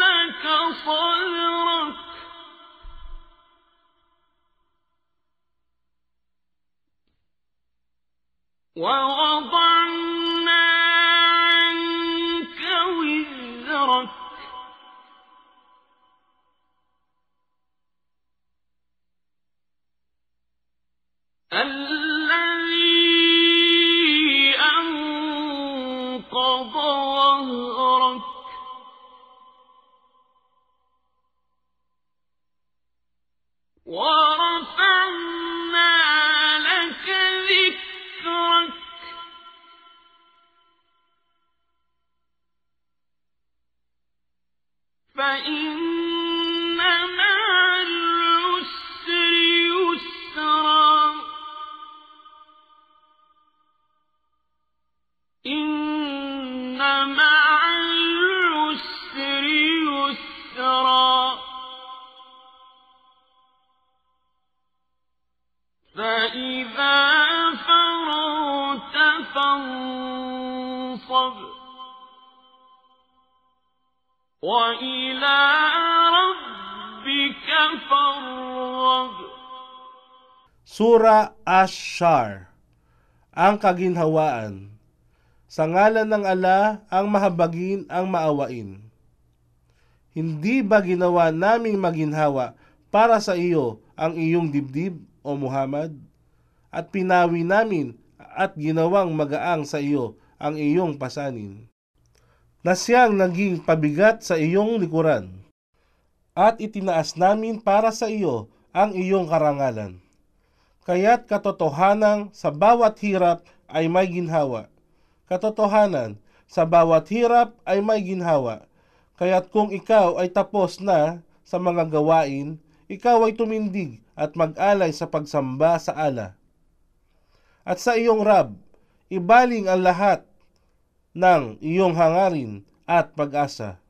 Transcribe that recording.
لك صدرك. عنك وزرك. الذي أنقض ظهرك ورفعنا لك ذكرك. فإن مع فإذا فرغت فانصب وإلى ربك فارغب Sura Ash-Shar Ang kaginhawaan Sa ngalan ng ala ang mahabagin ang maawain. Hindi ba ginawa naming maginhawa para sa iyo ang iyong dibdib, O Muhammad? At pinawi namin at ginawang magaang sa iyo ang iyong pasanin. Na siyang naging pabigat sa iyong likuran. At itinaas namin para sa iyo ang iyong karangalan kaya't katotohanan sa bawat hirap ay may ginhawa. Katotohanan, sa bawat hirap ay may ginhawa. Kaya't kung ikaw ay tapos na sa mga gawain, ikaw ay tumindig at mag-alay sa pagsamba sa ala. At sa iyong Rab, ibaling ang lahat ng iyong hangarin at pag-asa.